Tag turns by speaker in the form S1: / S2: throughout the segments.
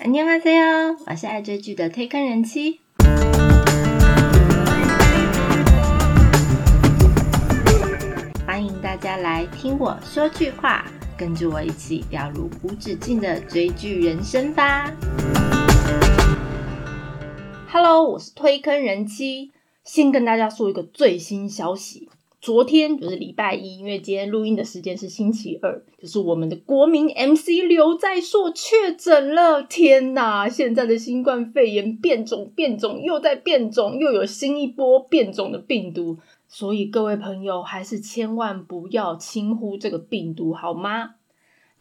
S1: 안녕하세요，我是爱追剧的推坑人妻。欢迎大家来听我说句话，跟着我一起掉入无止境的追剧人生吧。Hello，我是推坑人妻，先跟大家说一个最新消息。 昨天就是礼拜一，因为今天录音的时间是星期二，就是我们的国民 MC 刘在硕确诊了。天呐！现在的新冠肺炎变种、变种又在变种，又有新一波变种的病毒，所以各位朋友还是千万不要轻忽这个病毒，好吗？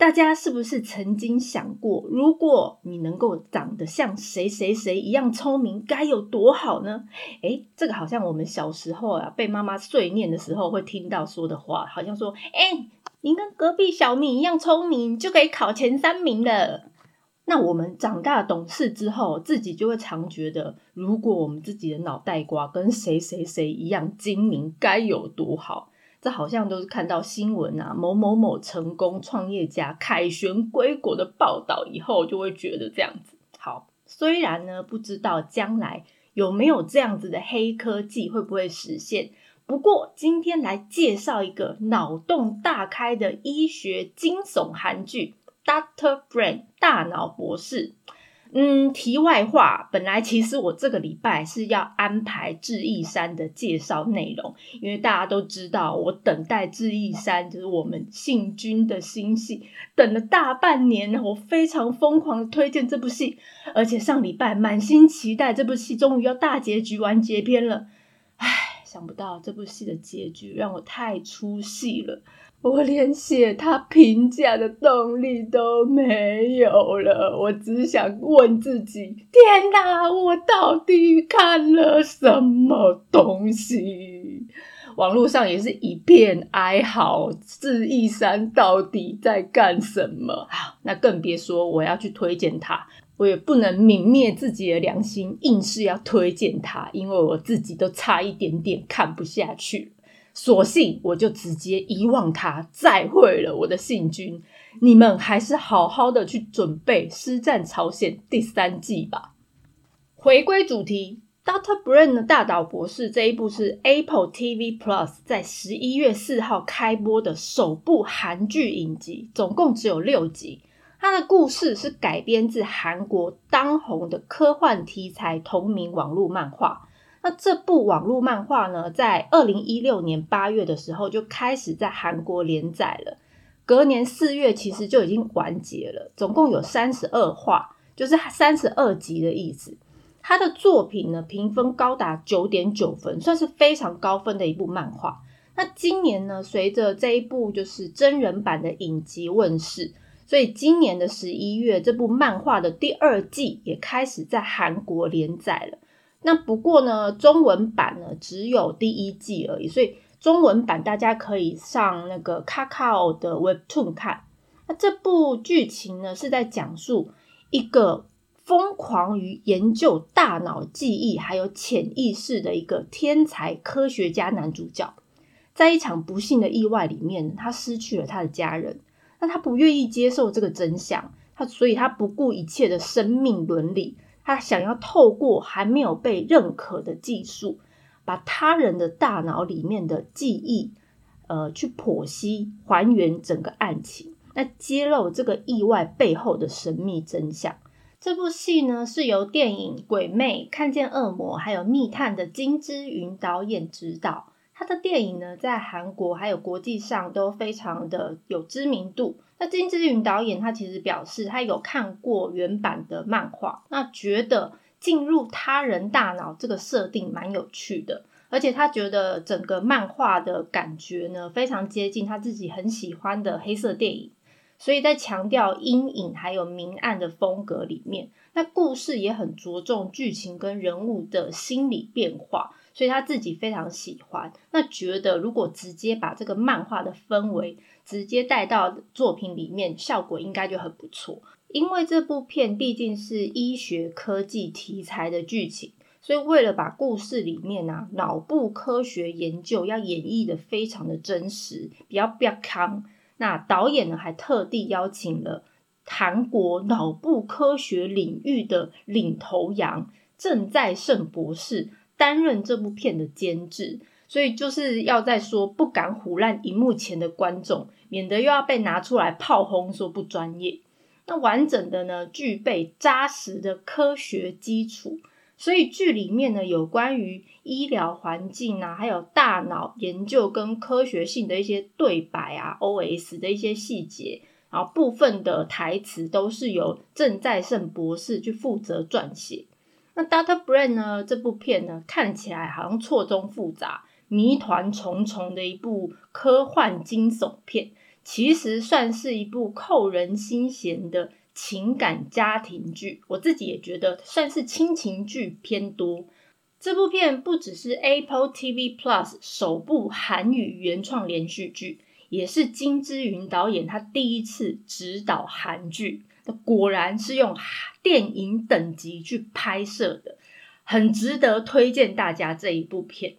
S1: 大家是不是曾经想过，如果你能够长得像谁谁谁一样聪明，该有多好呢？诶，这个好像我们小时候啊，被妈妈碎念的时候会听到说的话，好像说：“诶，你跟隔壁小明一样聪明，就可以考前三名了。”那我们长大懂事之后，自己就会常觉得，如果我们自己的脑袋瓜跟谁谁谁一样精明，该有多好。这好像都是看到新闻啊，某某某成功创业家凯旋归国的报道以后，就会觉得这样子好。虽然呢，不知道将来有没有这样子的黑科技会不会实现。不过今天来介绍一个脑洞大开的医学惊悚韩剧《Doctor Brain》大脑博士。嗯，题外话，本来其实我这个礼拜是要安排智异山的介绍内容，因为大家都知道，我等待智异山就是我们信君的新戏，等了大半年，我非常疯狂的推荐这部戏，而且上礼拜满心期待这部戏终于要大结局完结篇了，唉，想不到这部戏的结局让我太出戏了。我连写他评价的动力都没有了，我只想问自己：天哪，我到底看了什么东西？网络上也是一片哀嚎，智异山到底在干什么？好，那更别说我要去推荐他，我也不能泯灭自己的良心，硬是要推荐他，因为我自己都差一点点看不下去。索性我就直接遗忘他，再会了我的信君。你们还是好好的去准备《师战朝鲜》第三季吧。回归主题，《Doctor Brain》的大岛博士这一部是 Apple TV Plus 在十一月四号开播的首部韩剧影集，总共只有六集。它的故事是改编自韩国当红的科幻题材同名网络漫画。那这部网络漫画呢，在二零一六年八月的时候就开始在韩国连载了，隔年四月其实就已经完结了，总共有三十二话，就是三十二集的意思。他的作品呢，评分高达九点九分，算是非常高分的一部漫画。那今年呢，随着这一部就是真人版的影集问世，所以今年的十一月，这部漫画的第二季也开始在韩国连载了。那不过呢，中文版呢只有第一季而已，所以中文版大家可以上那个 Kakao 的 Webtoon 看。那这部剧情呢是在讲述一个疯狂于研究大脑记忆还有潜意识的一个天才科学家男主角，在一场不幸的意外里面，他失去了他的家人。那他不愿意接受这个真相，他所以他不顾一切的生命伦理。他想要透过还没有被认可的技术，把他人的大脑里面的记忆，呃，去剖析、还原整个案情，那揭露这个意外背后的神秘真相。这部戏呢，是由电影《鬼魅》、《看见恶魔》还有《密探》的金之云导演执导。他的电影呢，在韩国还有国际上都非常的有知名度。那金之云导演他其实表示，他有看过原版的漫画，那觉得进入他人大脑这个设定蛮有趣的，而且他觉得整个漫画的感觉呢，非常接近他自己很喜欢的黑色电影，所以在强调阴影还有明暗的风格里面，那故事也很着重剧情跟人物的心理变化。所以他自己非常喜欢，那觉得如果直接把这个漫画的氛围直接带到作品里面，效果应该就很不错。因为这部片毕竟是医学科技题材的剧情，所以为了把故事里面啊脑部科学研究要演绎的非常的真实，比较比较康。那导演呢还特地邀请了。韩国脑部科学领域的领头羊郑在胜博士担任这部片的监制，所以就是要在说不敢唬烂荧幕前的观众，免得又要被拿出来炮轰说不专业。那完整的呢，具备扎实的科学基础，所以剧里面呢有关于医疗环境啊，还有大脑研究跟科学性的一些对白啊，OS 的一些细节，然后部分的台词都是由郑在胜博士去负责撰写。那《Data Brain》呢这部片呢看起来好像错综复杂、谜团重重的一部科幻惊悚片。其实算是一部扣人心弦的情感家庭剧，我自己也觉得算是亲情剧偏多。这部片不只是 Apple TV Plus 首部韩语原创连续剧，也是金之云导演他第一次执导韩剧，果然是用电影等级去拍摄的，很值得推荐大家这一部片。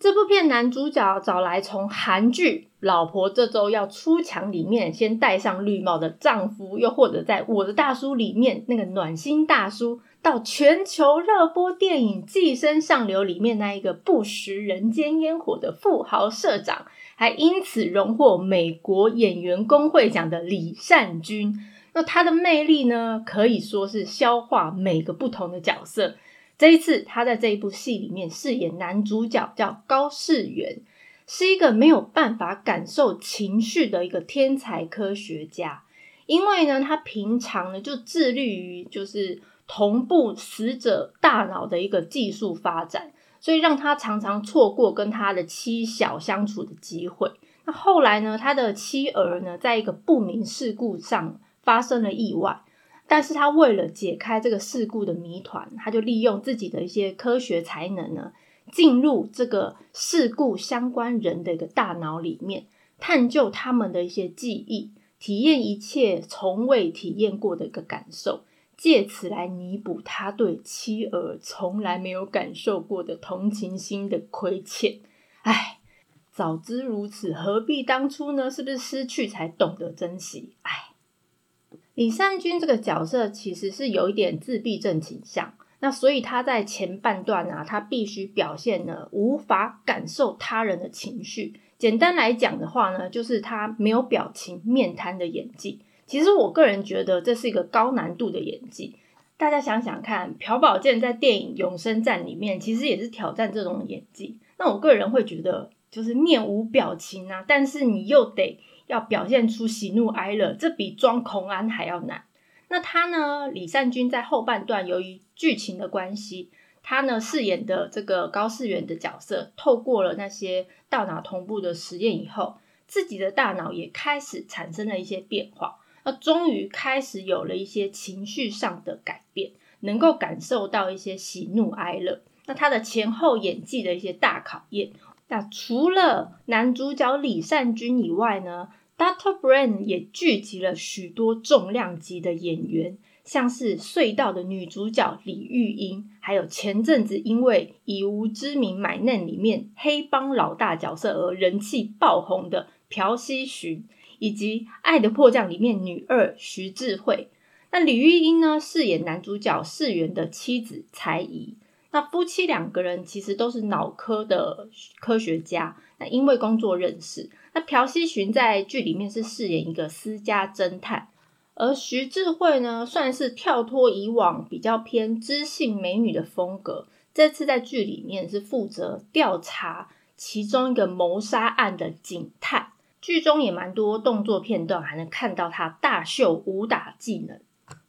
S1: 这部片男主角找来从韩剧《老婆这周要出墙》里面先戴上绿帽的丈夫，又或者在我的大叔里面那个暖心大叔，到全球热播电影《寄生上流》里面那一个不食人间烟火的富豪社长，还因此荣获美国演员工会奖的李善均。那他的魅力呢，可以说是消化每个不同的角色。这一次，他在这一部戏里面饰演男主角，叫高世元，是一个没有办法感受情绪的一个天才科学家。因为呢，他平常呢就致力于就是同步死者大脑的一个技术发展，所以让他常常错过跟他的妻小相处的机会。那后来呢，他的妻儿呢，在一个不明事故上发生了意外。但是他为了解开这个事故的谜团，他就利用自己的一些科学才能呢，进入这个事故相关人的一个大脑里面，探究他们的一些记忆，体验一切从未体验过的一个感受，借此来弥补他对妻儿从来没有感受过的同情心的亏欠。唉，早知如此，何必当初呢？是不是失去才懂得珍惜？唉。李善均这个角色其实是有一点自闭症倾向，那所以他在前半段啊，他必须表现呢无法感受他人的情绪。简单来讲的话呢，就是他没有表情、面瘫的演技。其实我个人觉得这是一个高难度的演技。大家想想看，朴宝剑在电影《永生战》里面其实也是挑战这种演技。那我个人会觉得，就是面无表情啊，但是你又得。要表现出喜怒哀乐，这比装恐安还要难。那他呢？李善均在后半段，由于剧情的关系，他呢饰演的这个高世元的角色，透过了那些大脑同步的实验以后，自己的大脑也开始产生了一些变化。那终于开始有了一些情绪上的改变，能够感受到一些喜怒哀乐。那他的前后演技的一些大考验。那除了男主角李善均以外呢？Data Brain 也聚集了许多重量级的演员，像是《隧道》的女主角李玉英，还有前阵子因为《以无知名买嫩》里面黑帮老大角色而人气爆红的朴熙勋，以及《爱的迫降》里面女二徐智慧。那李玉英呢，饰演男主角世元的妻子才怡。那夫妻两个人其实都是脑科的科学家，那因为工作认识。那朴熙勋在剧里面是饰演一个私家侦探，而徐智慧呢，算是跳脱以往比较偏知性美女的风格，这次在剧里面是负责调查其中一个谋杀案的警探。剧中也蛮多动作片段，还能看到他大秀武打技能。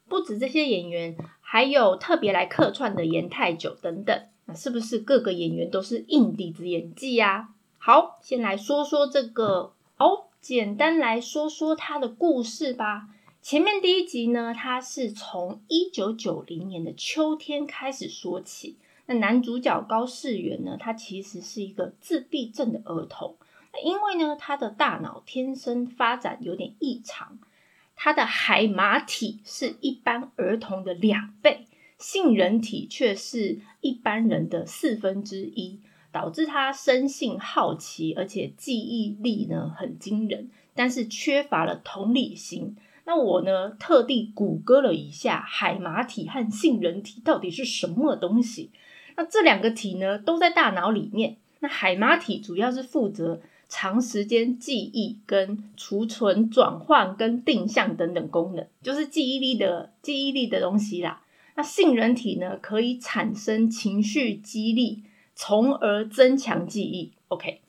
S1: 不止这些演员。还有特别来客串的严太久等等，那是不是各个演员都是硬底子演技呀？好，先来说说这个哦，简单来说说他的故事吧。前面第一集呢，他是从一九九零年的秋天开始说起。那男主角高世元呢，他其实是一个自闭症的儿童，因为呢，他的大脑天生发展有点异常。他的海马体是一般儿童的两倍，杏仁体却是一般人的四分之一，导致他生性好奇，而且记忆力呢很惊人，但是缺乏了同理心。那我呢，特地谷歌了一下海马体和杏仁体到底是什么东西。那这两个体呢，都在大脑里面。那海马体主要是负责长时间记忆、跟储存、转换、跟定向等等功能，就是记忆力的记忆力的东西啦。那杏仁体呢，可以产生情绪激励，从而增强记忆。OK。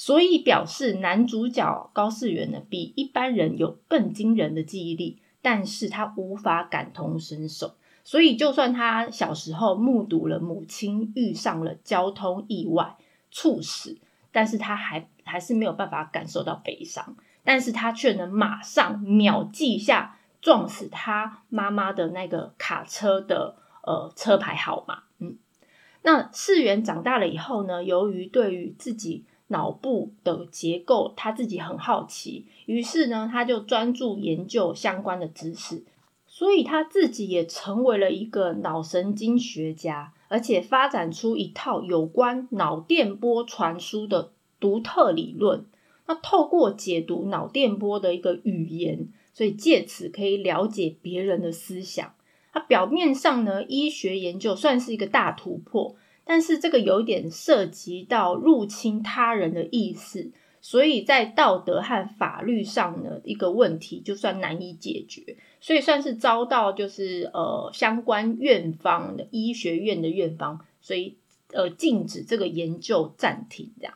S1: 所以表示男主角高士元呢，比一般人有更惊人的记忆力，但是他无法感同身受。所以就算他小时候目睹了母亲遇上了交通意外猝死，但是他还还是没有办法感受到悲伤。但是他却能马上秒记下撞死他妈妈的那个卡车的呃车牌号码。嗯，那世元长大了以后呢，由于对于自己脑部的结构，他自己很好奇，于是呢，他就专注研究相关的知识，所以他自己也成为了一个脑神经学家，而且发展出一套有关脑电波传输的独特理论。那透过解读脑电波的一个语言，所以借此可以了解别人的思想。它表面上呢，医学研究算是一个大突破。但是这个有点涉及到入侵他人的意思，所以在道德和法律上呢，一个问题就算难以解决，所以算是遭到就是呃相关院方的医学院的院方，所以呃禁止这个研究暂停这样。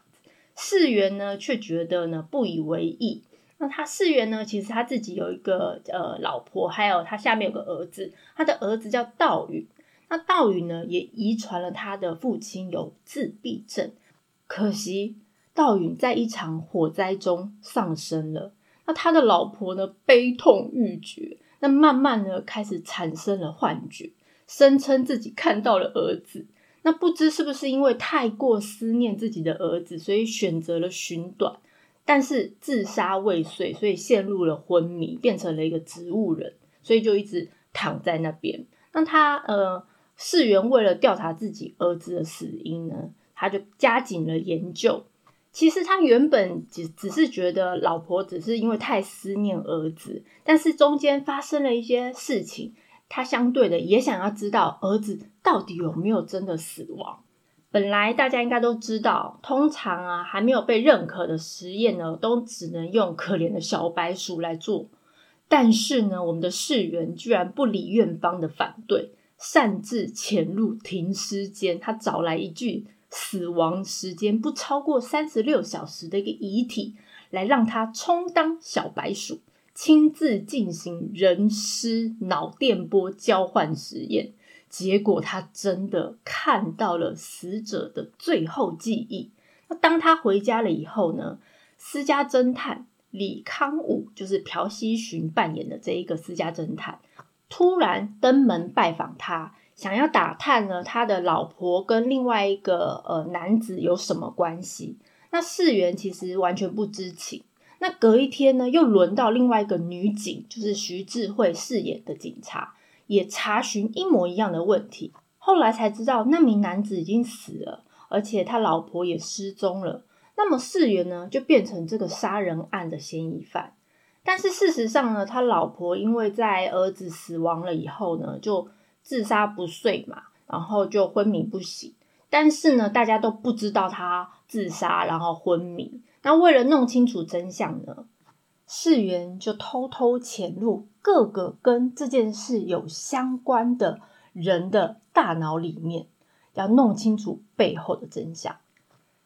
S1: 世元呢却觉得呢不以为意，那他世元呢其实他自己有一个呃老婆，还有他下面有个儿子，他的儿子叫道允。那道允呢，也遗传了他的父亲有自闭症。可惜道允在一场火灾中丧生了。那他的老婆呢，悲痛欲绝。那慢慢呢，开始产生了幻觉，声称自己看到了儿子。那不知是不是因为太过思念自己的儿子，所以选择了寻短。但是自杀未遂，所以陷入了昏迷，变成了一个植物人。所以就一直躺在那边。那他呃。世元为了调查自己儿子的死因呢，他就加紧了研究。其实他原本只只是觉得老婆只是因为太思念儿子，但是中间发生了一些事情，他相对的也想要知道儿子到底有没有真的死亡。本来大家应该都知道，通常啊还没有被认可的实验呢，都只能用可怜的小白鼠来做。但是呢，我们的世源居然不理院方的反对。擅自潜入停尸间，他找来一具死亡时间不超过三十六小时的一个遗体，来让他充当小白鼠，亲自进行人尸脑电波交换实验。结果他真的看到了死者的最后记忆。那当他回家了以后呢？私家侦探李康武就是朴熙勋扮演的这一个私家侦探。突然登门拜访他，想要打探呢他的老婆跟另外一个呃男子有什么关系？那世元其实完全不知情。那隔一天呢，又轮到另外一个女警，就是徐智慧饰演的警察，也查询一模一样的问题。后来才知道那名男子已经死了，而且他老婆也失踪了。那么世元呢，就变成这个杀人案的嫌疑犯。但是事实上呢，他老婆因为在儿子死亡了以后呢，就自杀不遂嘛，然后就昏迷不醒。但是呢，大家都不知道他自杀，然后昏迷。那为了弄清楚真相呢，世元就偷偷潜入各个跟这件事有相关的人的大脑里面，要弄清楚背后的真相。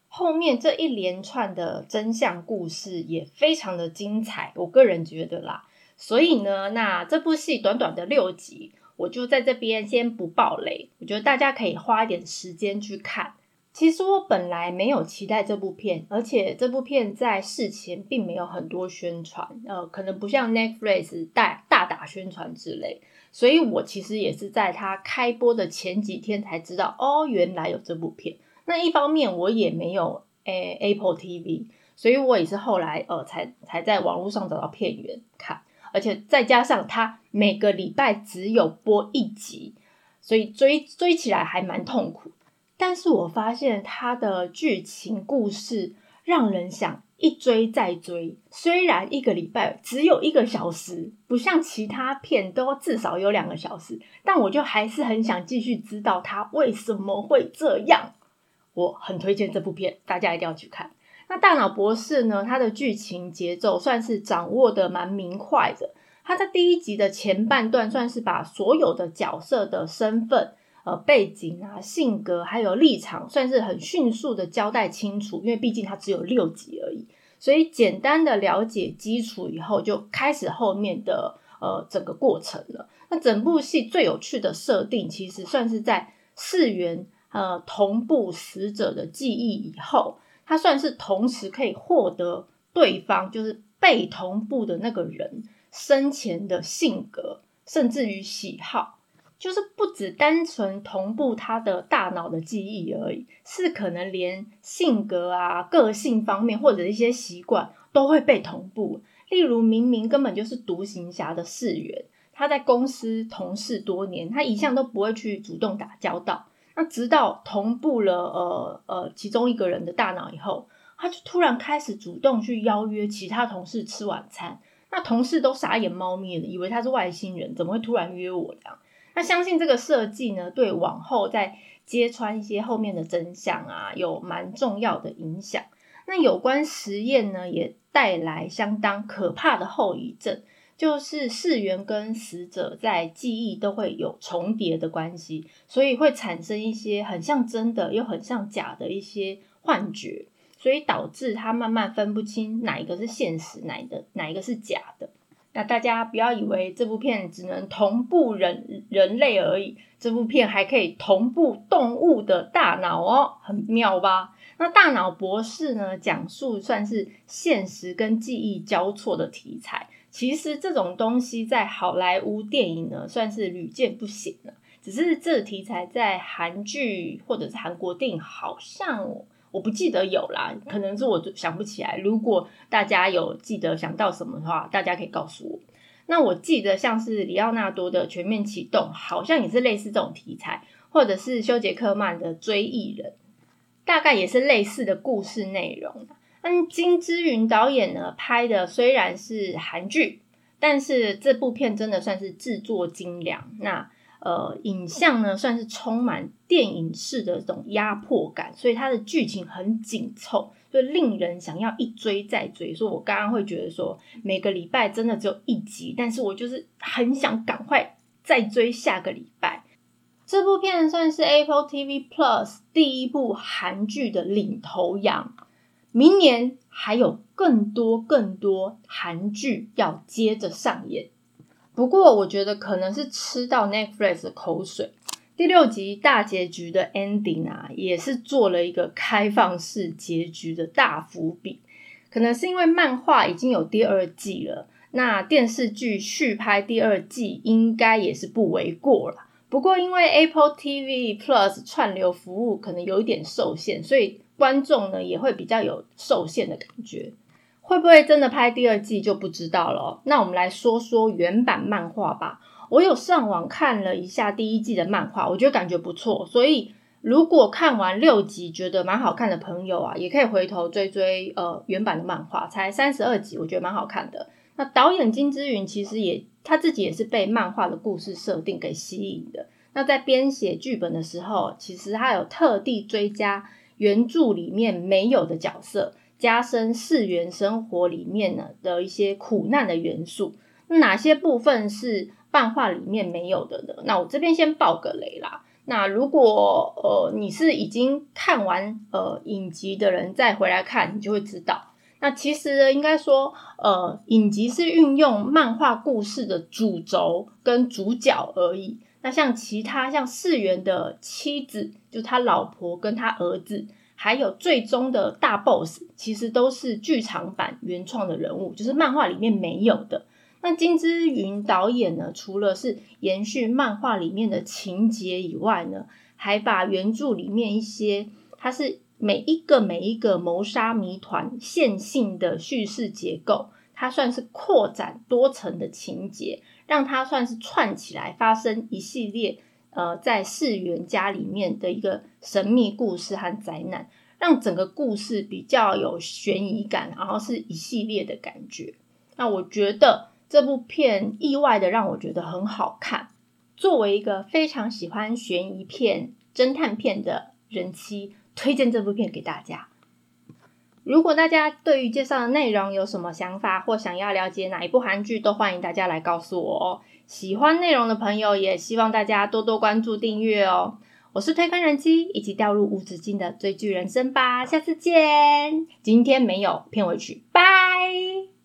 S1: 后面这一连串的真相故事也非常的精彩，我个人觉得啦。所以呢，那这部戏短短的六集，我就在这边先不爆雷。我觉得大家可以花一点时间去看。其实我本来没有期待这部片，而且这部片在事前并没有很多宣传，呃，可能不像 Netflix 大大打宣传之类。所以我其实也是在它开播的前几天才知道，哦，原来有这部片。那一方面我也没有诶 Apple TV，所以我也是后来呃才才在网络上找到片源看，而且再加上它每个礼拜只有播一集，所以追追起来还蛮痛苦。但是我发现它的剧情故事让人想一追再追，虽然一个礼拜只有一个小时，不像其他片都至少有两个小时，但我就还是很想继续知道它为什么会这样。我很推荐这部片，大家一定要去看。那《大脑博士》呢？它的剧情节奏算是掌握的蛮明快的。它在第一集的前半段，算是把所有的角色的身份、呃背景啊、性格还有立场，算是很迅速的交代清楚。因为毕竟它只有六集而已，所以简单的了解基础以后，就开始后面的呃整个过程了。那整部戏最有趣的设定，其实算是在四元。呃，同步死者的记忆以后，他算是同时可以获得对方就是被同步的那个人生前的性格，甚至于喜好，就是不只单纯同步他的大脑的记忆而已，是可能连性格啊、个性方面或者一些习惯都会被同步。例如，明明根本就是独行侠的世员，他在公司同事多年，他一向都不会去主动打交道。那直到同步了呃呃其中一个人的大脑以后，他就突然开始主动去邀约其他同事吃晚餐。那同事都傻眼猫咪了，以为他是外星人，怎么会突然约我这样？那相信这个设计呢，对往后再揭穿一些后面的真相啊，有蛮重要的影响。那有关实验呢，也带来相当可怕的后遗症。就是世源跟死者在记忆都会有重叠的关系，所以会产生一些很像真的又很像假的一些幻觉，所以导致他慢慢分不清哪一个是现实，哪一个哪一个是假的。那大家不要以为这部片只能同步人人类而已，这部片还可以同步动物的大脑哦，很妙吧？那大脑博士呢，讲述算是现实跟记忆交错的题材。其实这种东西在好莱坞电影呢，算是屡见不鲜了。只是这题材在韩剧或者是韩国电影，好像我不记得有啦，可能是我想不起来。如果大家有记得想到什么的话，大家可以告诉我。那我记得像是里奥纳多的《全面启动》，好像也是类似这种题材，或者是休杰克曼的《追忆人》，大概也是类似的故事内容。嗯，金之云导演呢拍的虽然是韩剧，但是这部片真的算是制作精良。那呃，影像呢算是充满电影式的这种压迫感，所以它的剧情很紧凑，就令人想要一追再追。所以我刚刚会觉得说，每个礼拜真的只有一集，但是我就是很想赶快再追下个礼拜。这部片算是 Apple TV Plus 第一部韩剧的领头羊。明年还有更多更多韩剧要接着上演，不过我觉得可能是吃到 Netflix 的口水。第六集大结局的 ending 啊，也是做了一个开放式结局的大伏笔。可能是因为漫画已经有第二季了，那电视剧续拍第二季应该也是不为过了。不过因为 Apple TV Plus 串流服务可能有一点受限，所以。观众呢也会比较有受限的感觉，会不会真的拍第二季就不知道了。那我们来说说原版漫画吧。我有上网看了一下第一季的漫画，我觉得感觉不错。所以如果看完六集觉得蛮好看的朋友啊，也可以回头追追呃原版的漫画，才三十二集，我觉得蛮好看的。那导演金之云其实也他自己也是被漫画的故事设定给吸引的。那在编写剧本的时候，其实他有特地追加。原著里面没有的角色，加深世元生活里面呢的一些苦难的元素。哪些部分是漫画里面没有的呢？那我这边先爆个雷啦。那如果呃你是已经看完呃影集的人再回来看，你就会知道。那其实应该说，呃，影集是运用漫画故事的主轴跟主角而已。那像其他像世元的妻子，就他老婆跟他儿子，还有最终的大 boss，其实都是剧场版原创的人物，就是漫画里面没有的。那金之云导演呢，除了是延续漫画里面的情节以外呢，还把原著里面一些，它是每一个每一个谋杀谜团线性的叙事结构，它算是扩展多层的情节。让它算是串起来，发生一系列呃，在世元家里面的一个神秘故事和灾难，让整个故事比较有悬疑感，然后是一系列的感觉。那我觉得这部片意外的让我觉得很好看。作为一个非常喜欢悬疑片、侦探片的人妻，推荐这部片给大家。如果大家对于介绍的内容有什么想法，或想要了解哪一部韩剧，都欢迎大家来告诉我哦。喜欢内容的朋友，也希望大家多多关注、订阅哦。我是推坑人机，一起掉入无止境的追剧人生吧。下次见。今天没有片尾曲，拜。